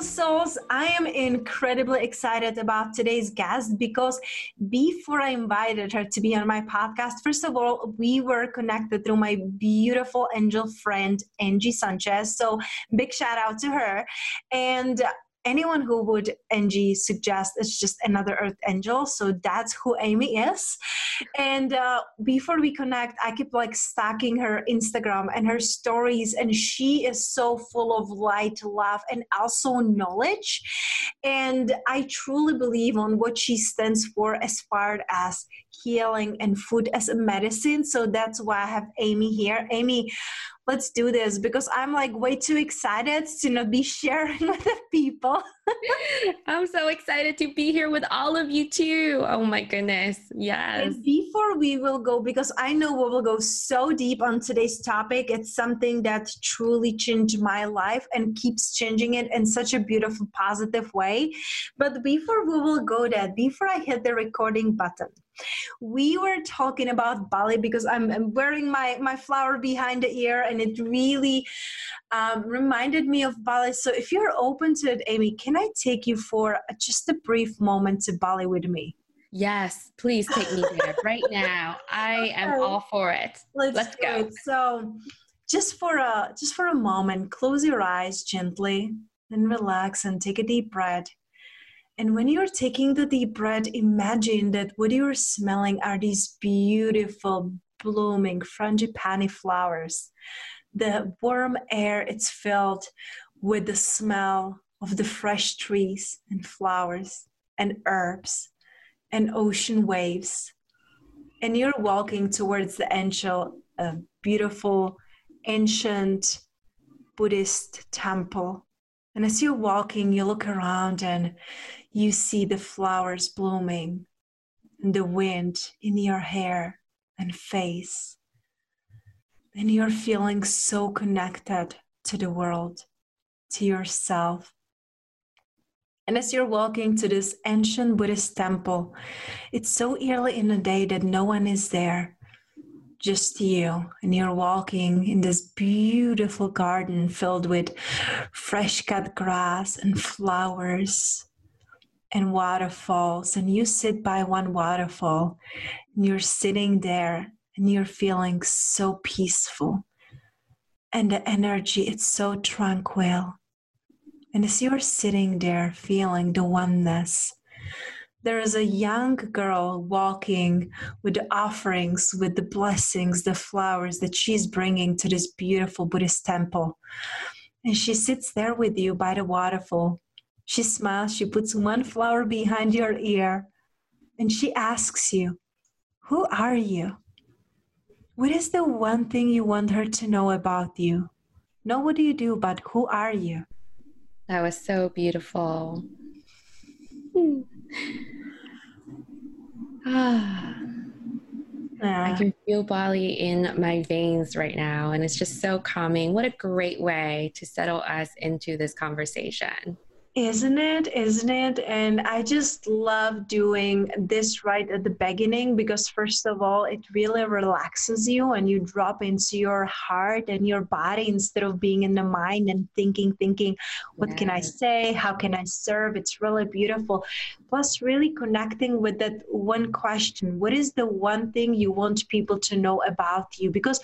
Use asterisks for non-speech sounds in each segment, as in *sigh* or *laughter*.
souls. I am incredibly excited about today's guest because before I invited her to be on my podcast, first of all, we were connected through my beautiful angel friend, Angie Sanchez. So, big shout out to her. And anyone who would Angie suggest is just another earth angel. So that's who Amy is. And uh, before we connect, I keep like stacking her Instagram and her stories, and she is so full of light, love, and also knowledge. And I truly believe on what she stands for as far as healing and food as a medicine. So that's why I have Amy here. Amy, let's do this because I'm like way too excited to not be *laughs* sharing with the people. *laughs* I'm so excited to be here with all of you too. Oh my goodness. Yes. And before we will go, because I know we will go so deep on today's topic, it's something that truly changed my life and keeps changing it in such a beautiful, positive way. But before we will go there, before I hit the recording button, we were talking about Bali because I'm, I'm, wearing my, my flower behind the ear and it really um, reminded me of Bali. So if you're open to it, Amy, can I take you for just a brief moment to Bali with me? Yes, please take me there *laughs* right now. I am all for it. Let's, Let's go. It. So just for a just for a moment, close your eyes gently and relax and take a deep breath. And when you're taking the deep breath, imagine that what you're smelling are these beautiful, blooming frangipani flowers. The warm air, it's filled with the smell of the fresh trees and flowers and herbs and ocean waves. And you're walking towards the ancient, uh, beautiful, ancient Buddhist temple. And as you're walking, you look around and you see the flowers blooming the wind in your hair and face. And you're feeling so connected to the world, to yourself. And as you're walking to this ancient Buddhist temple, it's so early in the day that no one is there, just you. And you're walking in this beautiful garden filled with fresh cut grass and flowers and waterfalls and you sit by one waterfall and you're sitting there and you're feeling so peaceful. And the energy it's so tranquil. And as you're sitting there feeling the oneness there is a young girl walking with the offerings with the blessings the flowers that she's bringing to this beautiful buddhist temple. And she sits there with you by the waterfall she smiles, she puts one flower behind your ear, and she asks you, Who are you? What is the one thing you want her to know about you? Not what do you do, but who are you? That was so beautiful. ah. *sighs* *sighs* I can feel Bali in my veins right now, and it's just so calming. What a great way to settle us into this conversation. Isn't it? Isn't it? And I just love doing this right at the beginning because, first of all, it really relaxes you and you drop into your heart and your body instead of being in the mind and thinking, thinking, what yes. can I say? How can I serve? It's really beautiful. Plus, really connecting with that one question What is the one thing you want people to know about you? Because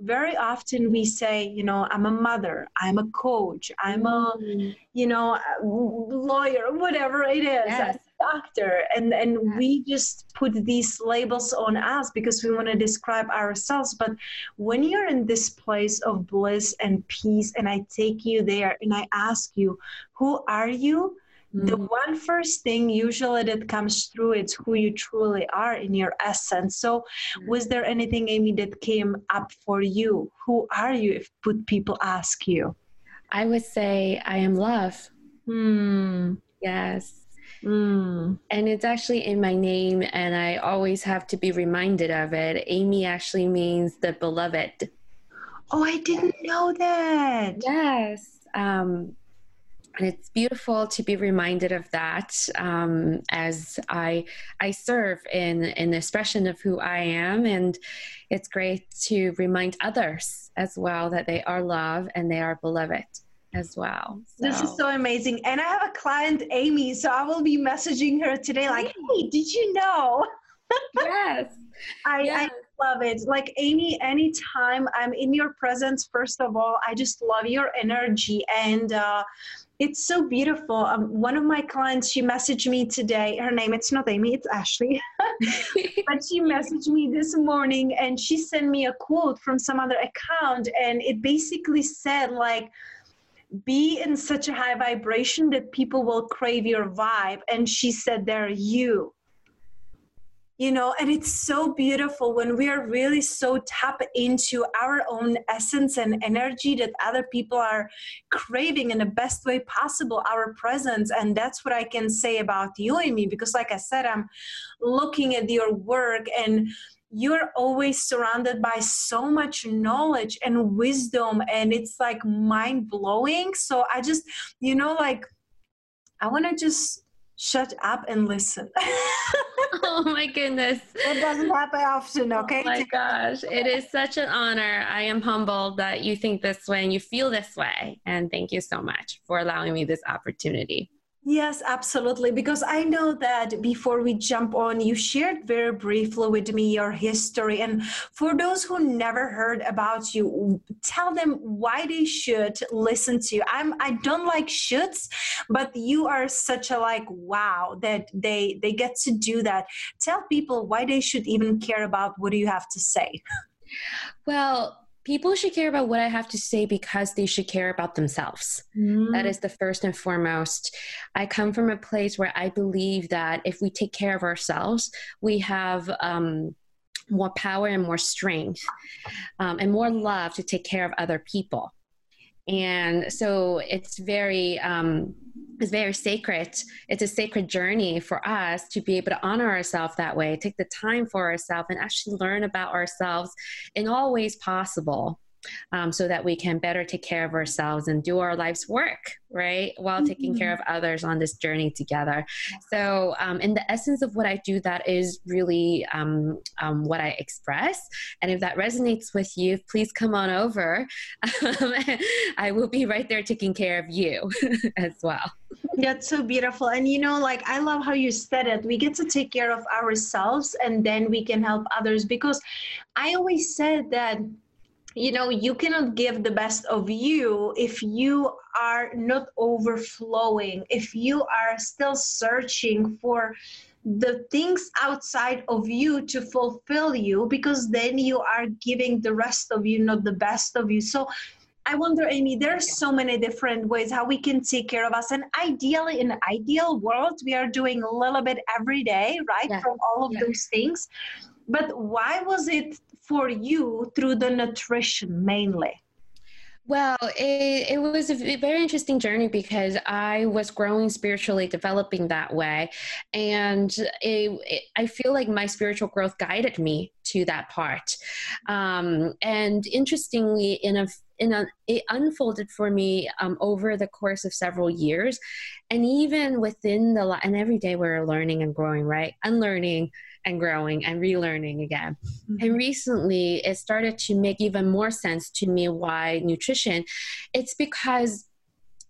very often we say, you know, I'm a mother, I'm a coach, I'm a, mm. you know, a lawyer, whatever it is, yes. doctor, and and yes. we just put these labels on us because we want to describe ourselves. But when you're in this place of bliss and peace, and I take you there, and I ask you, who are you? The mm. one first thing usually that comes through it's who you truly are in your essence so mm. was there anything amy that came up for you who are you if put people ask you i would say i am love hmm yes Mm. And it's actually in my name, and I always have to be reminded of it. Amy actually means the beloved. Oh, I didn't know that. Yes. Um, and it's beautiful to be reminded of that um, as I I serve in in the expression of who I am, and it's great to remind others as well that they are loved and they are beloved as well. So. This is so amazing, and I have a client, Amy, so I will be messaging her today, like, "Hey, did you know?" *laughs* yes. I, yes. I love it. Like Amy, anytime I'm in your presence, first of all, I just love your energy and uh, it's so beautiful. Um, one of my clients, she messaged me today. Her name, it's not Amy, it's Ashley. *laughs* but she messaged me this morning and she sent me a quote from some other account. And it basically said, like, be in such a high vibration that people will crave your vibe. And she said, they're you you know and it's so beautiful when we are really so tap into our own essence and energy that other people are craving in the best way possible our presence and that's what i can say about you and me because like i said i'm looking at your work and you're always surrounded by so much knowledge and wisdom and it's like mind blowing so i just you know like i want to just shut up and listen. *laughs* *laughs* oh my goodness. It doesn't happen often, oh okay? Oh my gosh. It is such an honor. I am humbled that you think this way and you feel this way. And thank you so much for allowing me this opportunity. Yes, absolutely. Because I know that before we jump on, you shared very briefly with me your history. And for those who never heard about you, tell them why they should listen to you. I'm I don't like shoulds, but you are such a like wow that they they get to do that. Tell people why they should even care about what do you have to say. Well, people should care about what I have to say because they should care about themselves. Mm. That is the first and foremost. I come from a place where I believe that if we take care of ourselves, we have um, more power and more strength um, and more love to take care of other people. And so it's very, um, is very sacred. It's a sacred journey for us to be able to honor ourselves that way, take the time for ourselves, and actually learn about ourselves in all ways possible um, so that we can better take care of ourselves and do our life's work, right? While mm-hmm. taking care of others on this journey together. So, um, in the essence of what I do, that is really um, um what I express. And if that resonates with you, please come on over. *laughs* *laughs* I will be right there taking care of you *laughs* as well. That's so beautiful. And you know, like, I love how you said it. We get to take care of ourselves and then we can help others because I always said that you know you cannot give the best of you if you are not overflowing if you are still searching for the things outside of you to fulfill you because then you are giving the rest of you not the best of you so I wonder, Amy, there's so many different ways how we can take care of us. And ideally, in an ideal world, we are doing a little bit every day, right? Yeah. From all of yeah. those things. But why was it for you through the nutrition mainly? Well, it, it was a very interesting journey because I was growing spiritually, developing that way. And it, it, I feel like my spiritual growth guided me to that part. Um, and interestingly, in a in a, it unfolded for me um, over the course of several years and even within the and every day we're learning and growing right unlearning and growing and relearning again mm-hmm. and recently it started to make even more sense to me why nutrition it's because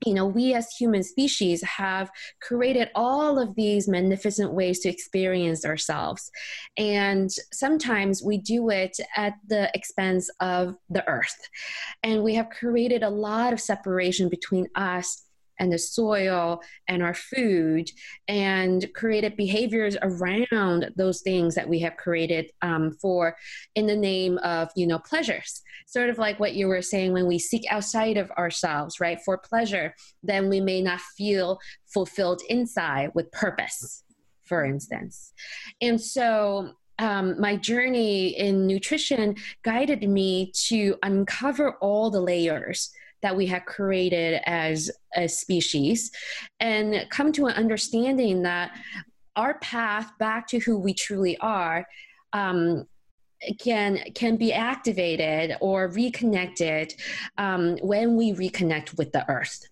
you know, we as human species have created all of these magnificent ways to experience ourselves. And sometimes we do it at the expense of the earth. And we have created a lot of separation between us and the soil and our food and created behaviors around those things that we have created um, for in the name of you know pleasures. Sort of like what you were saying when we seek outside of ourselves right for pleasure then we may not feel fulfilled inside with purpose for instance. And so um, my journey in nutrition guided me to uncover all the layers that we have created as a species and come to an understanding that our path back to who we truly are um, can can be activated or reconnected um, when we reconnect with the earth.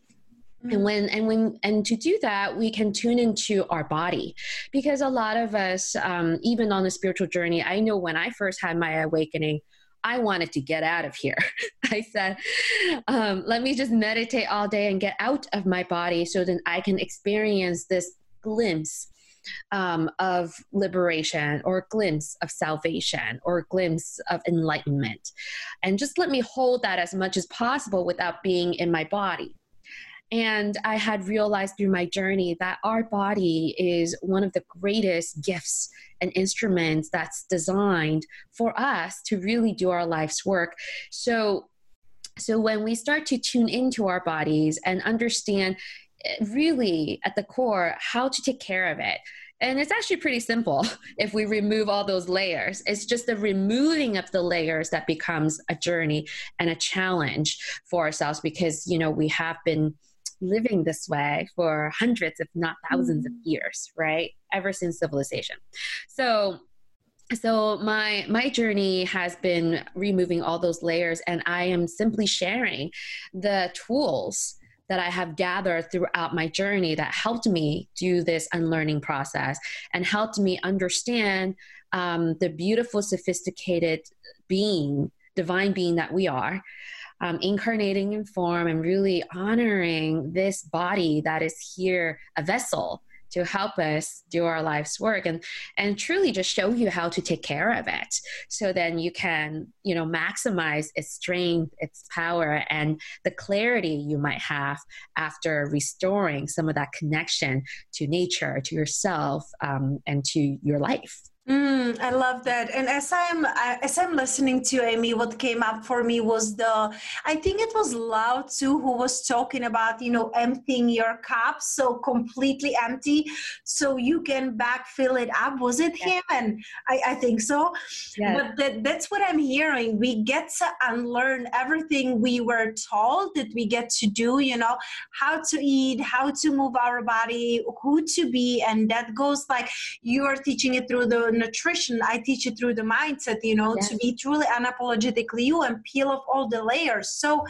And when and when and to do that we can tune into our body because a lot of us um, even on the spiritual journey i know when i first had my awakening I wanted to get out of here. *laughs* I said, um, let me just meditate all day and get out of my body so then I can experience this glimpse um, of liberation or glimpse of salvation or glimpse of enlightenment. And just let me hold that as much as possible without being in my body. And I had realized through my journey that our body is one of the greatest gifts and instruments that's designed for us to really do our life's work. So, so when we start to tune into our bodies and understand eh, really at the core how to take care of it, and it's actually pretty simple *laughs* if we remove all those layers. It's just the removing of the layers that becomes a journey and a challenge for ourselves because, you know, we have been living this way for hundreds, if not 1000s mm-hmm. of years, right? Ever since civilization. So so my my journey has been removing all those layers and i am simply sharing the tools that i have gathered throughout my journey that helped me do this unlearning process and helped me understand um, the beautiful sophisticated being divine being that we are um, incarnating in form and really honoring this body that is here, a vessel to help us do our life's work and and truly just show you how to take care of it. So then you can you know maximize its strength its power and the clarity you might have after restoring some of that connection to nature to yourself um, and to your life Mm, I love that. And as I'm as I'm listening to Amy, what came up for me was the I think it was Lao Tzu who was talking about you know emptying your cup so completely empty so you can backfill it up. Was it yeah. him? And I, I think so. Yeah. But that, that's what I'm hearing. We get to unlearn everything we were told that we get to do. You know how to eat, how to move our body, who to be, and that goes like you are teaching it through the nutrition i teach it through the mindset you know yes. to be truly unapologetically you and peel off all the layers. So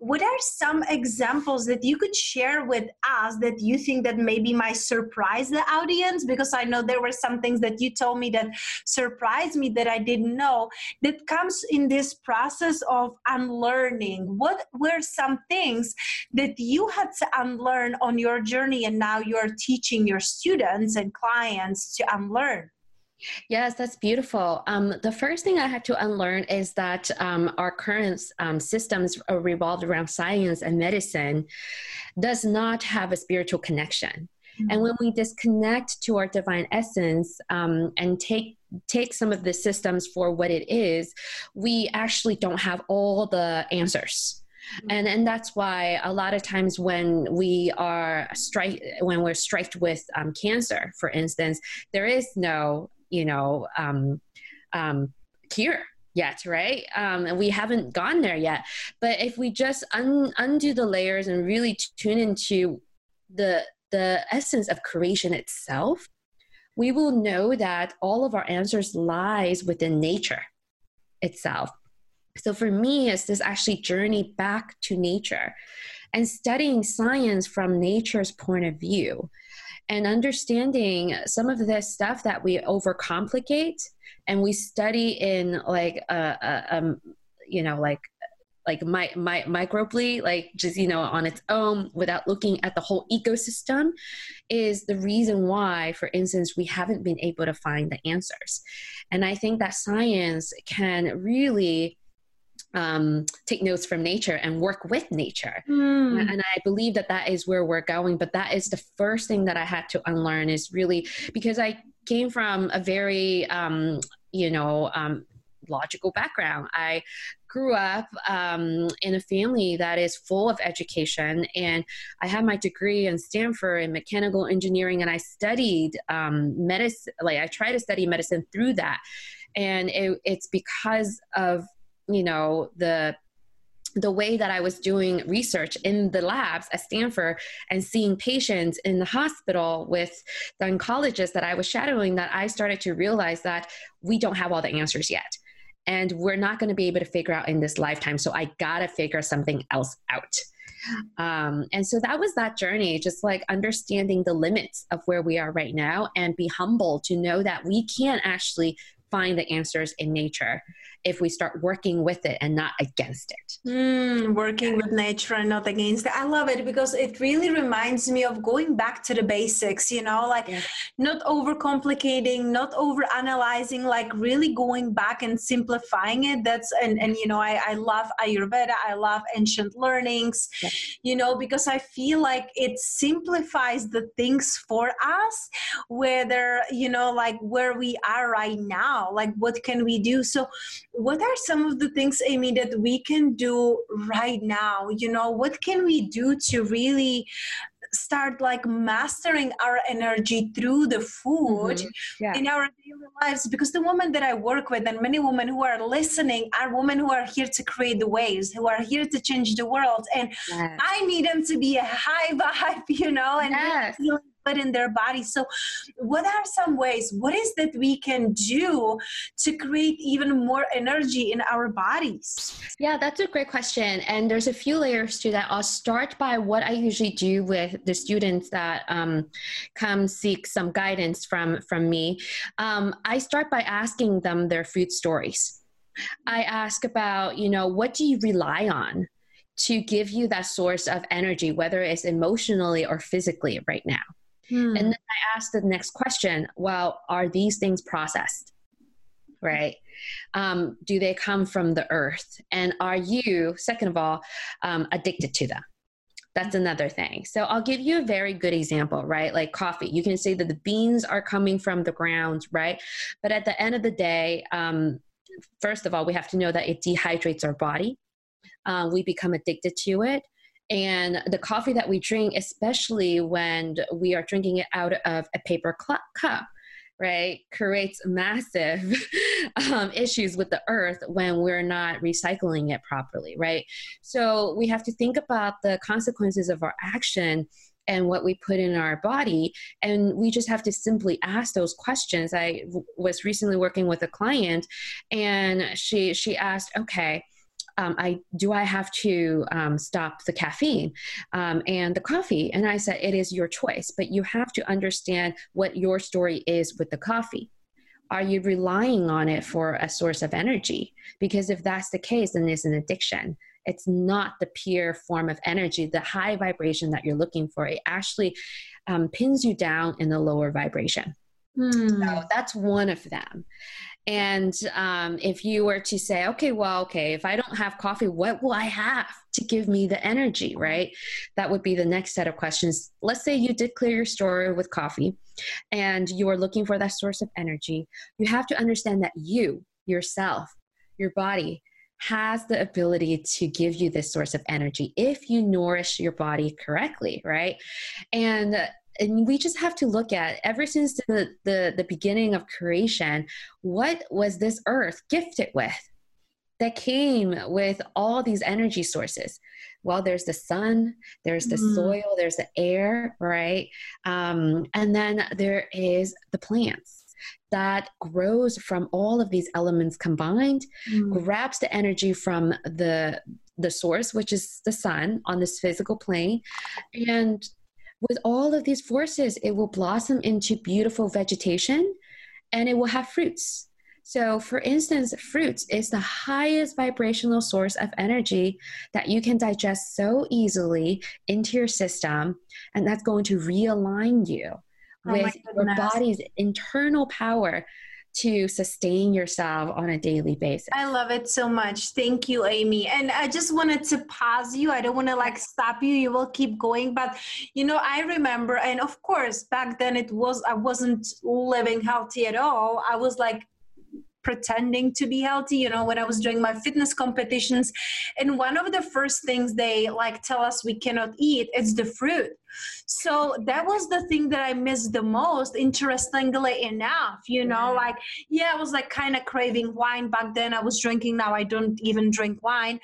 what are some examples that you could share with us that you think that maybe might surprise the audience? Because i know there were some things that you told me that surprised me that i didn't know that comes in this process of unlearning. What were some things that you had to unlearn on your journey and now you're teaching your students and clients to unlearn Yes, that's beautiful. Um, the first thing I had to unlearn is that um, our current um, systems revolved around science and medicine does not have a spiritual connection. Mm-hmm. And when we disconnect to our divine essence um, and take take some of the systems for what it is, we actually don't have all the answers. Mm-hmm. and and that's why a lot of times when we are strike when we're striked with um, cancer for instance there is no you know um, um, cure yet, right? Um, and we haven't gone there yet. But if we just un- undo the layers and really tune into the the essence of creation itself, we will know that all of our answers lies within nature itself. So for me, it's this actually journey back to nature and studying science from nature's point of view and understanding some of this stuff that we overcomplicate and we study in like a, a um, you know like like my, my microbly like just you know on its own without looking at the whole ecosystem is the reason why for instance we haven't been able to find the answers. And i think that science can really um, take notes from nature and work with nature. Mm. And I believe that that is where we're going. But that is the first thing that I had to unlearn is really because I came from a very, um, you know, um, logical background. I grew up um, in a family that is full of education, and I had my degree in Stanford in mechanical engineering, and I studied um, medicine. Like I tried to study medicine through that, and it, it's because of you know the the way that I was doing research in the labs at Stanford and seeing patients in the hospital with the oncologists that I was shadowing, that I started to realize that we don't have all the answers yet. And we're not going to be able to figure out in this lifetime. So I got to figure something else out. Um, and so that was that journey, just like understanding the limits of where we are right now and be humble to know that we can't actually find the answers in nature if we start working with it and not against it. Mm, working with nature and not against it. I love it because it really reminds me of going back to the basics, you know, like yeah. not overcomplicating, not over analyzing, like really going back and simplifying it. That's, and, and you know, I, I love Ayurveda, I love ancient learnings, yeah. you know, because I feel like it simplifies the things for us, whether, you know, like where we are right now, like what can we do? So, what are some of the things amy that we can do right now you know what can we do to really start like mastering our energy through the food mm-hmm. yeah. in our daily lives because the women that i work with and many women who are listening are women who are here to create the waves who are here to change the world and yes. i need them to be a high vibe *laughs* you know and yes put in their body. So, what are some ways? What is that we can do to create even more energy in our bodies? Yeah, that's a great question. And there's a few layers to that. I'll start by what I usually do with the students that um, come seek some guidance from from me. Um, I start by asking them their food stories. I ask about, you know, what do you rely on to give you that source of energy, whether it's emotionally or physically right now? Hmm. And then I asked the next question well, are these things processed? Right? Um, do they come from the earth? And are you, second of all, um, addicted to them? That's another thing. So I'll give you a very good example, right? Like coffee. You can say that the beans are coming from the ground, right? But at the end of the day, um, first of all, we have to know that it dehydrates our body. Uh, we become addicted to it. And the coffee that we drink, especially when we are drinking it out of a paper cup, right, creates massive *laughs* um, issues with the earth when we're not recycling it properly, right? So we have to think about the consequences of our action and what we put in our body and we just have to simply ask those questions I w- was recently working with a client and she she asked okay um, I do I have to um, stop the caffeine um, and the coffee? And I said, it is your choice, but you have to understand what your story is with the coffee. Are you relying on it for a source of energy? Because if that's the case, then it's an addiction. It's not the pure form of energy, the high vibration that you're looking for. It actually um, pins you down in the lower vibration. Hmm. So that's one of them. And um, if you were to say, okay, well, okay, if I don't have coffee, what will I have to give me the energy, right? That would be the next set of questions. Let's say you did clear your story with coffee and you are looking for that source of energy. You have to understand that you, yourself, your body, has the ability to give you this source of energy if you nourish your body correctly, right? And and we just have to look at ever since the, the, the beginning of creation what was this earth gifted with that came with all these energy sources well there's the sun there's the mm. soil there's the air right um, and then there is the plants that grows from all of these elements combined, mm. grabs the energy from the the source, which is the sun on this physical plane, and with all of these forces, it will blossom into beautiful vegetation and it will have fruits. So, for instance, fruits is the highest vibrational source of energy that you can digest so easily into your system, and that's going to realign you oh with your body's internal power to sustain yourself on a daily basis. I love it so much. Thank you, Amy. And I just wanted to pause you. I don't want to like stop you. You will keep going. But you know, I remember, and of course, back then it was I wasn't living healthy at all. I was like pretending to be healthy you know when i was doing my fitness competitions. And one of the first things they like tell us we cannot eat is the fruit. So that was the thing that i missed the most interestingly enough you know yeah. like yeah i was like kind of craving wine back then. I was drinking now i don't even drink wine.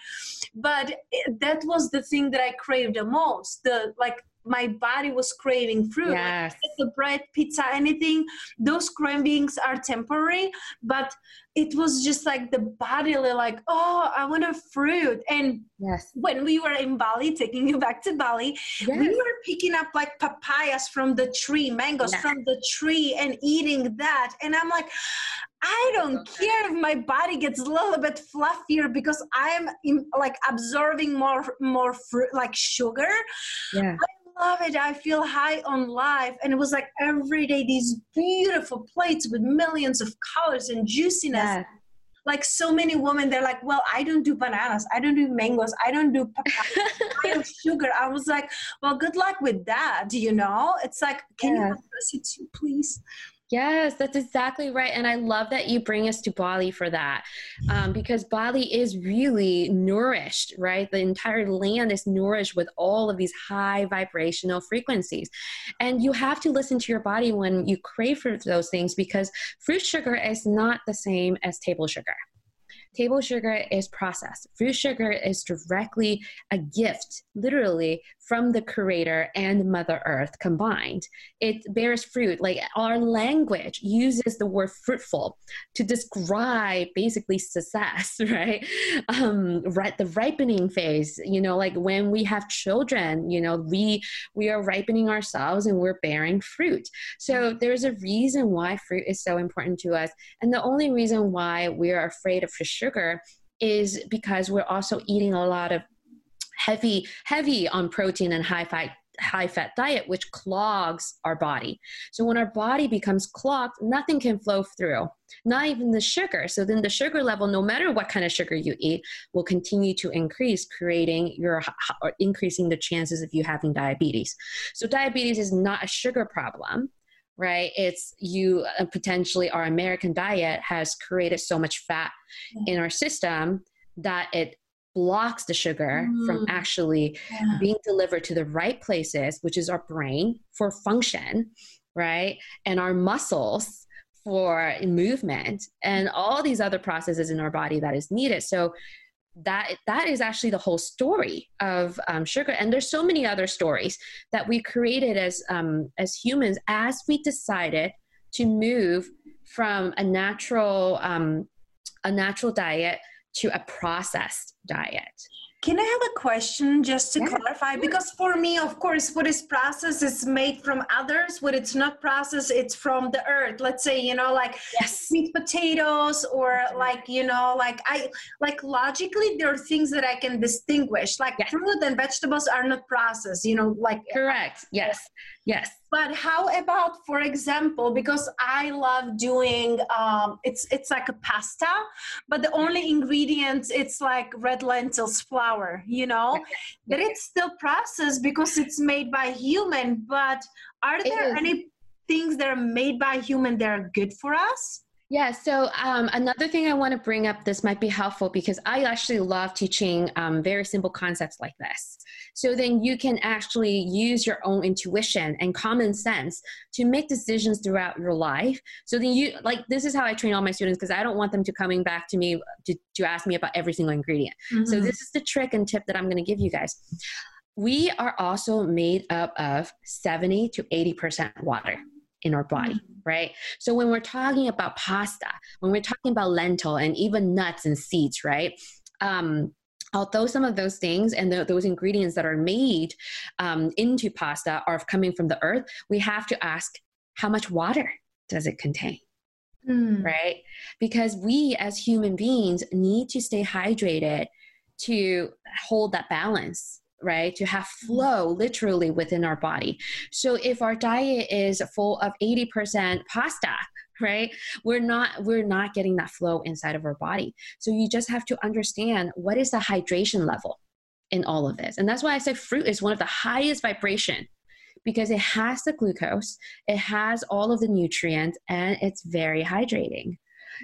But eh, that was the thing that i craved the most the like my body was craving fruit yes. like the bread pizza anything those cravings are temporary but it was just like the body like oh i want a fruit and yes when we were in bali taking you back to bali yes. we were picking up like papayas from the tree mangoes yes. from the tree and eating that and i'm like I don't care if my body gets a little bit fluffier because I am in, like absorbing more more fruit like sugar. Yeah. I love it. I feel high on life. And it was like every day, these beautiful plates with millions of colors and juiciness. Yeah. Like so many women, they're like, well, I don't do bananas. I don't do mangoes. I don't do papaya. *laughs* I do sugar. I was like, well, good luck with that. Do you know, it's like, can yeah. you address it too, please? Yes, that's exactly right. And I love that you bring us to Bali for that um, because Bali is really nourished, right? The entire land is nourished with all of these high vibrational frequencies. And you have to listen to your body when you crave for those things because fruit sugar is not the same as table sugar. Table sugar is processed. Fruit sugar is directly a gift, literally, from the creator and mother earth combined. It bears fruit. Like our language uses the word fruitful to describe basically success *laughs* right? Um right the ripening phase you know like when we have children you know we we are ripening ourselves and we're bearing fruit. So there's a reason why fruit is so important to us. And the only reason why we're afraid of sugar is because we're also eating a lot of heavy heavy on protein and high fat high fat diet which clogs our body. So when our body becomes clogged nothing can flow through not even the sugar. So then the sugar level no matter what kind of sugar you eat will continue to increase creating your or increasing the chances of you having diabetes. So diabetes is not a sugar problem right? It's you uh, potentially our american diet has created so much fat in our system that it blocks the sugar mm. from actually yeah. being delivered to the right places, which is our brain for function, right? And our muscles for movement and all these other processes in our body that is needed. So that that is actually the whole story of um, sugar and there's so many other stories that we created as um, as humans as we decided to move from a natural um, a natural diet to a processed diet. Can I have a question just to yeah. clarify? Because for me, of course, what is processed is made from others. What it's not processed, it's from the earth. Let's say, you know, like yes. sweet potatoes or like, you know, like I like logically there are things that I can distinguish. Like yes. fruit and vegetables are not processed, you know, like correct. Yes. Yes. But how about, for example, because I love doing um, it's it's like a pasta, but the only ingredients it's like red lentils, flour, you know, *laughs* but it's still processed because it's made by human. But are there any things that are made by human that are good for us? Yeah, so um, another thing I want to bring up, this might be helpful because I actually love teaching um, very simple concepts like this. So then you can actually use your own intuition and common sense to make decisions throughout your life. So then you, like, this is how I train all my students because I don't want them to coming back to me to, to ask me about every single ingredient. Mm-hmm. So this is the trick and tip that I'm going to give you guys. We are also made up of 70 to 80% water. In our body, mm-hmm. right? So when we're talking about pasta, when we're talking about lentil and even nuts and seeds, right? Um, although some of those things and the, those ingredients that are made um, into pasta are coming from the earth, we have to ask how much water does it contain? Mm. Right? Because we as human beings need to stay hydrated to hold that balance right to have hmm. flow literally within our body. So if our diet is full of 80% pasta *laughs* right we're not we're not getting that flow inside of our body. So you just have to understand what is the hydration level in all of this. And that's why i said fruit is one of the highest vibration because it has the glucose it has all of the nutrients and it's very hydrating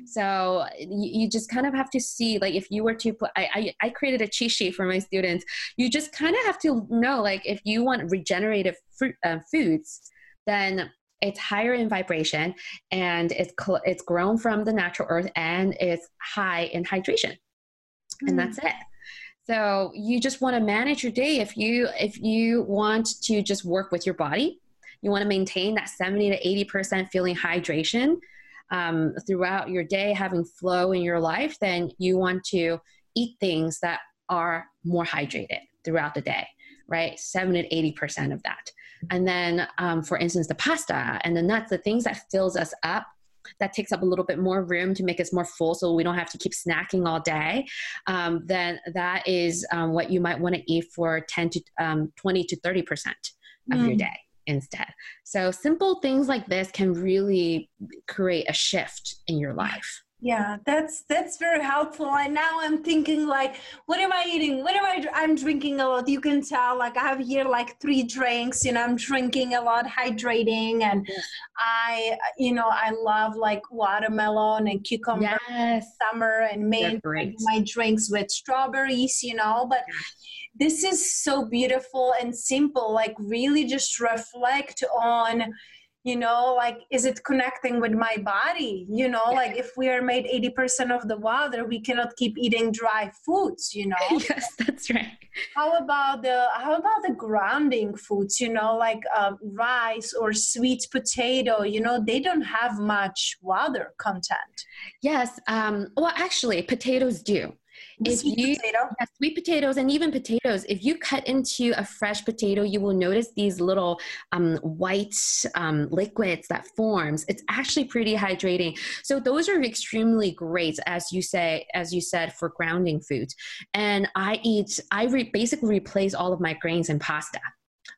so you, you, just kind of have to see like if you were to put I, I, I created a cheat sheet for my students. You just kind of have to know like if you want regenerative fruit uh, foods then it's higher in vibration and it's cl- it's grown from the natural earth and it's high in hydration. Mm. and that's it. So you just want to manage your day. If you if you want to just work with your body you want to maintain that 70 to 80% feeling hydration um, throughout your day having flow in your life then you want to eat things that are more hydrated throughout the day right? 70 to 80% of that. And then, um, for instance, the pasta and the nuts, the things that fills us up that takes up a little bit more room to make us more full so we don't have to keep snacking all day um, then that is um, what you might want to eat for 10 to um, 20 to 30 percent of mm. your day instead. So simple things like this can really create a shift in your life yeah that's that's very helpful. And now i'm thinking like what am i eating? What am i i'm drinking a lot? You can tell like i have here like three drinks you know i'm drinking a lot hydrating and yes. i you know i love like watermelon and cucumber yes. summer and may my drinks with strawberries you know but this is so beautiful and simple like really just reflect on you know like is it connecting with my body? You know yeah. like if we are made 80% of the water we cannot keep eating dry foods you know? *laughs* Yes that's right. How about the how about the grounding foods you know like uh, rice or sweet potato you know they don't have much water content. Yes um, well actually potatoes do if sweet you potato. Yeah, sweet potatoes and even potatoes. If you cut into a fresh potato you will notice these little um, white um, liquids that forms. It's actually pretty hydrating. So those are extremely great as you say as you said for grounding foods. And i eat i re- basically replace all of my grains and pasta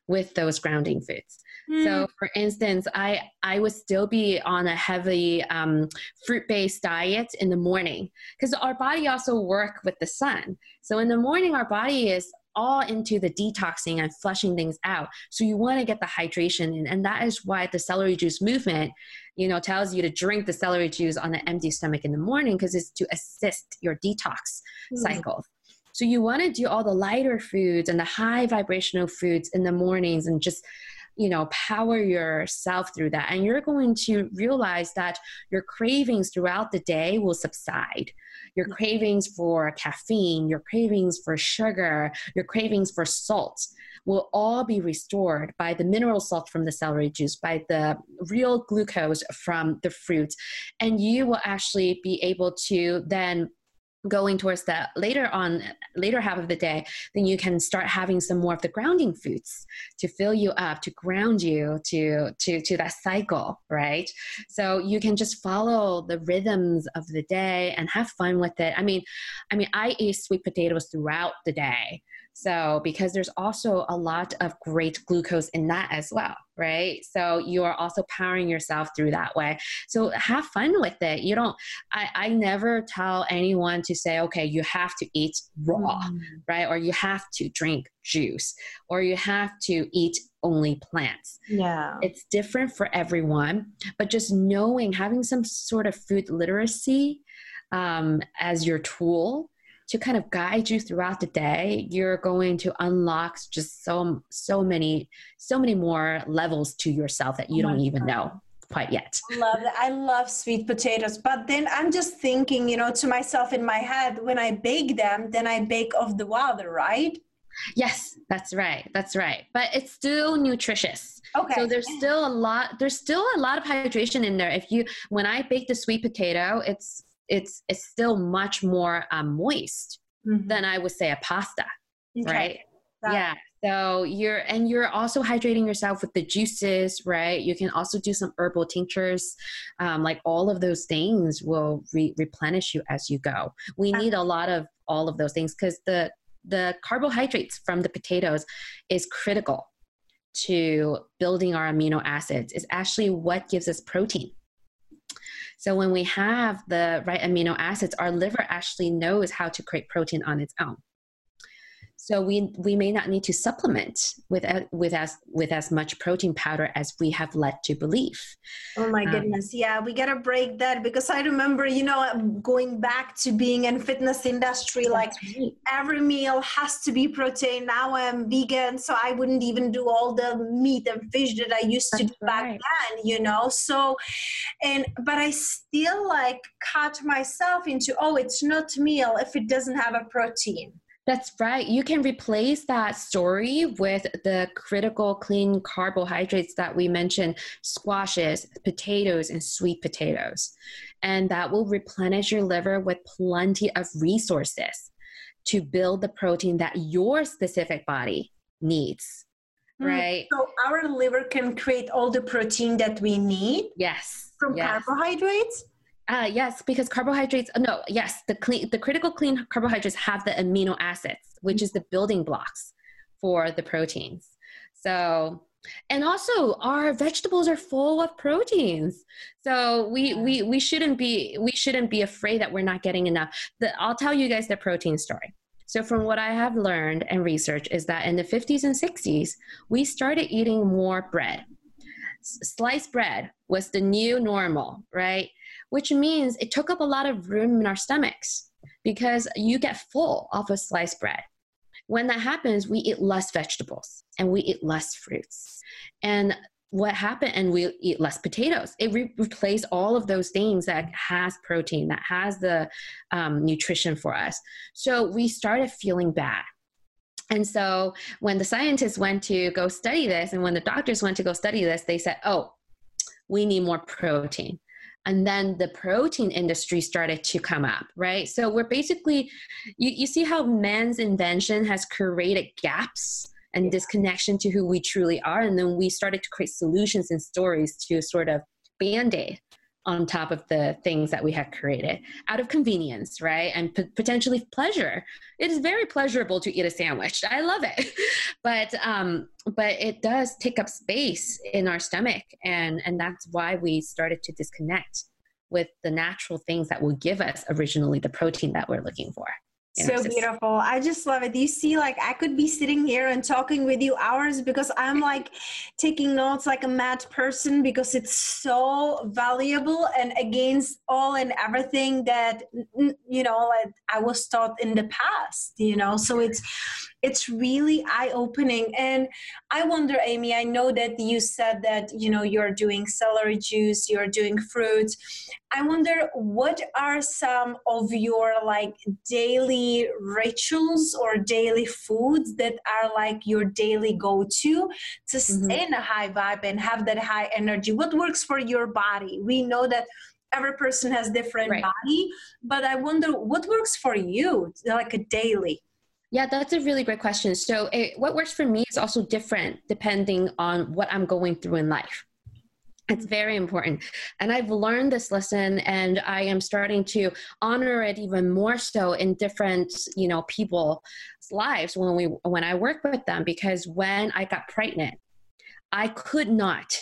with those grounding foods so, hmm. for instance, I I would still be on a heavy um, fruit based diet in the morning because our body also work with the sun. So in the morning, our body is all into the detoxing and flushing things out. So you want to get the hydration in, and that is why the celery juice movement, you know, tells you to drink the celery juice on an empty stomach in the morning because it's to assist your detox mm. cycle. So you want to do all the lighter foods and the high vibrational foods in the mornings and just you know power yourself through that. And you're going to realize that your cravings throughout the day will subside. Your mm-hmm. cravings for caffeine your cravings for sugar your cravings for salt will all be restored by the mineral salt from the celery juice by the real glucose from the fruit. And you will actually be able to then going towards the later on later half of the day then you can start having some more of the grounding foods to fill you up to ground you to to to that cycle right? So you can just follow the rhythms of the day and have fun with it. I mean i mean i eat sweet potatoes throughout the day. So, because there's also a lot of great glucose in that as well, right? So, you are also powering yourself through that way. So, have fun with it. You don't, I, I never tell anyone to say, okay, you have to eat raw, mm. right? Or you have to drink juice, or you have to eat only plants. Yeah. It's different for everyone, but just knowing, having some sort of food literacy um, as your tool to kind of guide you throughout the day you're going to unlock just so so many so many more levels to yourself that you oh don't even God. know quite yet. love that. I love sweet potatoes. But then I'm just thinking, you know, to myself in my head, when I bake them, then I bake of the water, right? Yes, that's right. That's right. But it's still nutritious. Okay. So there's still a lot there's still a lot of hydration in there. If you when I bake the sweet potato, it's it's it's still much more um, moist mm-hmm. than I would say a pasta. Okay. Right? That- yeah. So you're and you're also hydrating yourself with the juices, right? You can also do some herbal tinctures. Um, like all of those things will re- replenish you as you go. We need a lot of all of those things because the the carbohydrates from the potatoes is critical to building our amino acids. It's actually what gives us protein. So when we have the right amino acids, our liver actually knows how to create protein on its own. So we we may not need to supplement with with as with as much protein powder as we have led to believe. Oh my um, goodness! Yeah, we gotta break that because I remember, you know, going back to being in fitness industry, like right. every meal has to be protein. Now I'm vegan, so I wouldn't even do all the meat and fish that I used to do back then. You know, so and but I still like cut myself into oh, it's not meal if it doesn't have a protein that's right. You can replace that story with the critical clean carbohydrates that we mentioned squashes, potatoes, and sweet potatoes. And that will replenish your liver with plenty of resources to build the protein that your specific body needs. Hmm. Right. So our liver can create all the protein that we need. Yes. From yes. carbohydrates. Uh, yes, because carbohydrates, no, yes, the, clean, the critical clean carbohydrates have the amino acids, which is the building blocks for the proteins. So, and also our vegetables are full of proteins. So we, we, we shouldn't be, we shouldn't be afraid that we're not getting enough. The, I'll tell you guys the protein story. So, from what I have learned and research, is that in the 50s and 60s, we started eating more bread. Sliced bread was the new normal, right? Which means it took up a lot of room in our stomachs because you get full off of sliced bread. When that happens, we eat less vegetables and we eat less fruits. And what happened and we eat less potatoes it re- replaced all of those things that has protein that has the um, nutrition for us so we started feeling bad and so when the scientists went to go study this and when the doctors went to go study this they said oh we need more protein and then the protein industry started to come up right? So we're basically you, you see how man's invention has created gaps and disconnection to who we truly are and then we started to create solutions and stories to sort of band-aid on top of the things that we had created out of convenience, right? And p- potentially pleasure. It is very pleasurable to eat a sandwich. I love it, *laughs* but um, but it does take up space in our stomach, and and that's why we started to disconnect with the natural things that will give us originally the protein that we're looking for so beautiful. I just love it. You see like i could be sitting here and talking with you hours because i'm like taking notes like a mad person because it's so valuable and against all and everything that you know like i was taught in the past you know? So it's it's really eye opening and i wonder amy i know that you said that you know you're doing celery juice you're doing fruits. I wonder what are some of your like daily rituals or daily foods that are like your daily go-to to mm-hmm. stay in a high vibe and have that high energy? What works for your body? We know that every person has different right. body but i wonder what works for you like a daily yeah, that's a really great question. So, it, what works for me is also different depending on what I'm going through in life. It's very important. And I've learned this lesson and I am starting to honor it even more so in different, you know, people's lives when we when I work with them because when I got pregnant, I could not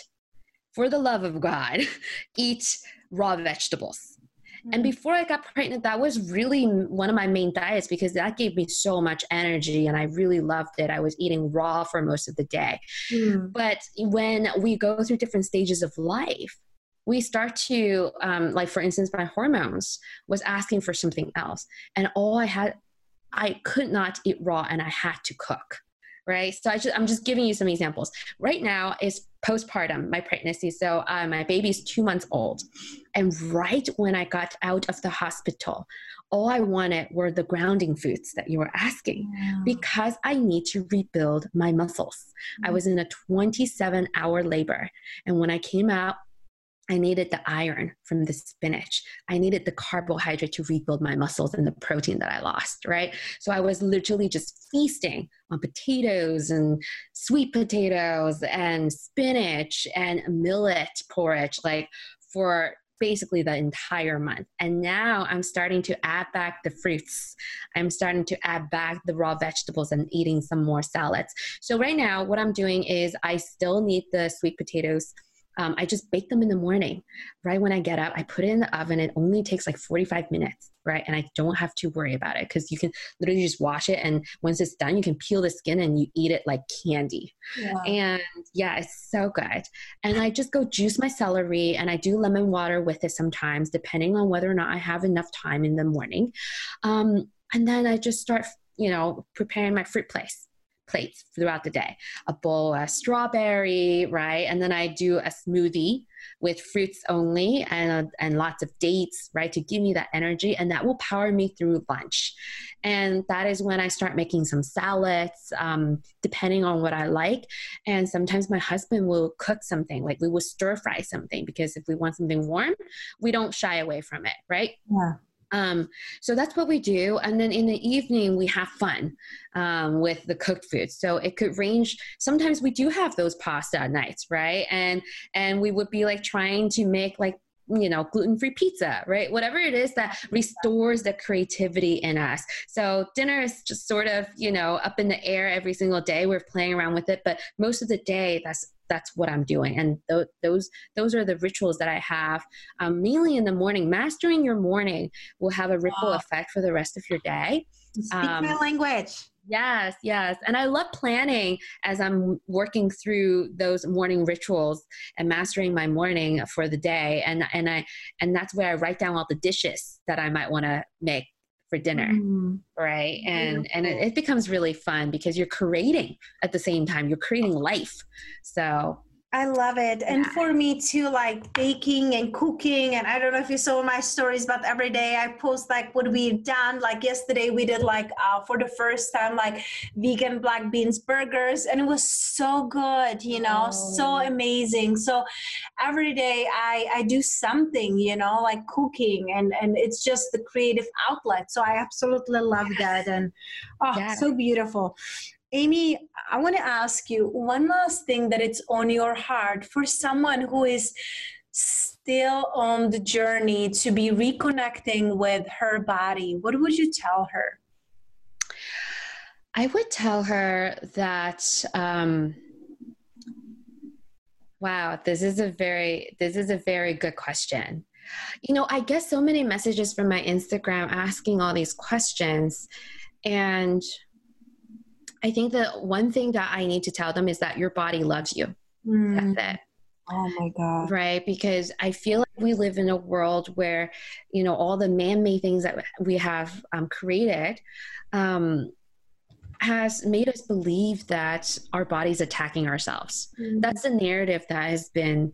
for the love of God *laughs* eat raw vegetables. And mm-hmm. before I got pregnant, that was really one of my main diets because that gave me so much energy and I really loved it. I was eating raw for most of the day. Mm. But when we go through different stages of life, we start to, um, like, for instance, my hormones was asking for something else. And all I had, I could not eat raw and I had to cook right so I just, i'm just giving you some examples right now is postpartum, my pregnancy. So uh, my baby's two months old. And right when I got out of the hospital, all I wanted were the grounding foods that you were asking yeah. because I need to rebuild my muscles. Mm-hmm. I was in a 27 hour labor. And when I came out, I needed the iron from the spinach. I needed the carbohydrate to rebuild my muscles and the protein that I lost, right? So I was literally just feasting on potatoes and sweet potatoes and spinach and millet porridge, like for basically the entire month. And now I'm starting to add back the fruits. I'm starting to add back the raw vegetables and eating some more salads. So right now, what I'm doing is I still need the sweet potatoes um, I just bake them in the morning. Right when I get up, I put it in the oven. It only takes like 45 minutes, right? And I don't have to worry about it because you can literally just wash it. And once it's done, you can peel the skin and you eat it like candy. And yeah, it's so good. And I just go juice my celery and I do lemon water with it sometimes, depending on whether or not I have enough time in the morning. Um, and then I just start, you know, preparing my fruit place plates throughout the day. A bowl of strawberry right? And then i do a smoothie with fruits only and, and lots of dates right to give me that energy and that will power me through lunch. And that is when i start making some salads um, depending on what i like. And sometimes my husband will cook something like we will stir fry something because if we want something warm we don't shy away from it right? Yeah um, so that's what we do. And then in the evening, we have fun um, with the cooked food. So it could range. Sometimes we do have those pasta nights, right? And and we would be like trying to make like you know gluten-free pizza right whatever it is that restores the creativity in us so dinner is just sort of you know up in the air every single day we're playing around with it but most of the day that's that's what I'm doing. And th- those those are the rituals that I have um, mainly in the morning. Mastering your morning will have a ripple effect for the rest of your day. Speak um, my language. Yes, yes. And I love planning as I'm working through those morning rituals and mastering my morning for the day. And and I and that's where I write down all the dishes that I might want to make for dinner mm. right? And and it, it, becomes really fun because you're creating at the same time you're creating life. So I love it. And yeah. for me too, like baking and cooking. And I don't know if you saw my stories, but every day I post like what we've done. Like yesterday, we did like uh, for the first time, like vegan black beans burgers. And it was so good, you know, oh. so amazing. So every day I, I do something, you know, like cooking and, and it's just the creative outlet. So I absolutely love that. And oh, so beautiful. Amy, I want to ask you one last thing that it's on your heart for someone who is still on the journey to be reconnecting with her body. What would you tell her? I would tell her that um, wow, this is a very this is a very good question. You know, I get so many messages from my Instagram asking all these questions and I think that one thing that I need to tell them is that your body loves you. Mm. That's it. Oh my God. Right. Because I feel like we live in a world where, you know, all the man made things that we have um, created um, has made us believe that our body's attacking ourselves. Mm-hmm. That's the narrative that has been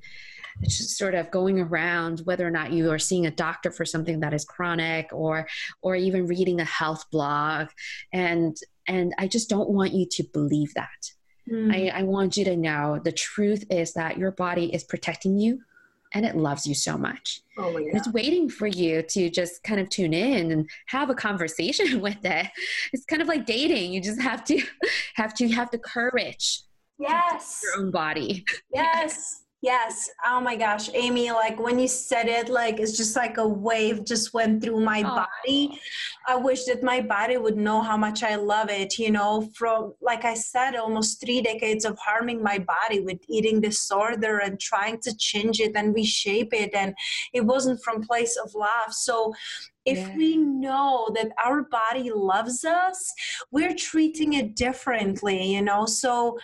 just sort of going around whether or not you are seeing a doctor for something that is chronic or or even reading a health blog and and I just don't want you to believe that. Mm. I, I want you to know the truth is that your body is protecting you and it loves you so much. Oh God. It's waiting for you to just kind of tune in and have a conversation *laughs* with it. It's kind of like dating. You just have to *laughs* have to have the courage. Yes. your own body. Yes. Yes. Oh my gosh, Amy, like when you said it, like it's just like a wave just went through my oh. body. I wish that my body would know how much I love it, you know, from like I said, almost three decades of harming my body with eating disorder and trying to change it and reshape it. And it wasn't from place of love. So if yeah. we know that our body loves us, we're treating it differently, you know. So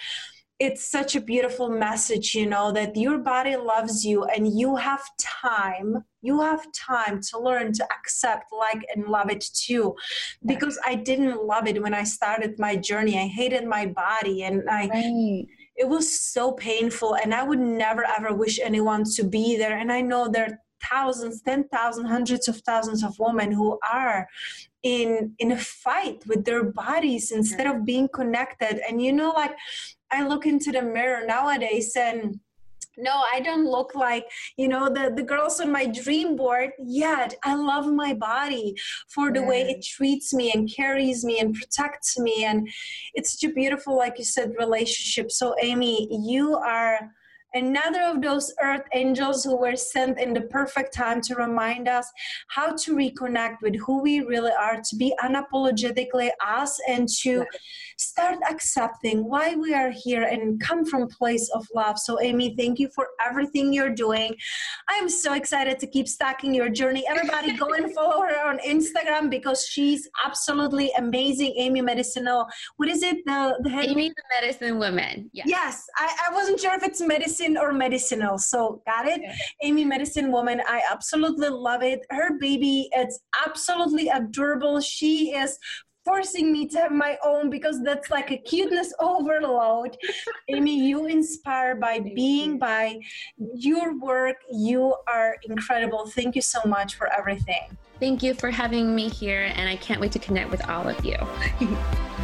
it's such a beautiful message you know that your body loves you and you have time you have time to learn to accept like and love it too. Because i didn't love it when i started my journey. I hated my body and i right. it was so painful and i would never ever wish anyone to be there. And i know there are thousands ten thousands hundreds of thousands of women who are in in a fight with their bodies instead of being connected. And you know like i look into the mirror nowadays and no i don't look like you know the the girls on my dream board yet. I love my body for the way it treats me and carries me and protects me. And it's such a beautiful like you said relationship. So amy you are another of those earth angels who were sent in the perfect time to remind us how to reconnect with who we really are, to be unapologetically us, and to start accepting why we are here and come from place of love. So, Amy, thank you for everything you're doing. I'm so excited to keep stacking your journey. Everybody, go and follow her on Instagram because she's absolutely amazing. Amy Medicinal. What is it? The the head- Amy the Medicine Woman. Yes. Yes. I, I wasn't sure if it's medicine medicine or medicinal. So got it? Yeah. Amy Medicine Woman. I absolutely love it. Her baby, it's absolutely adorable. She is forcing me to have my own because that's like a cuteness *laughs* overload. Amy, you inspire by being, by your work. You are incredible. Thank you so much for everything. Thank you for having me here, and I can't wait to connect with all of you. *laughs*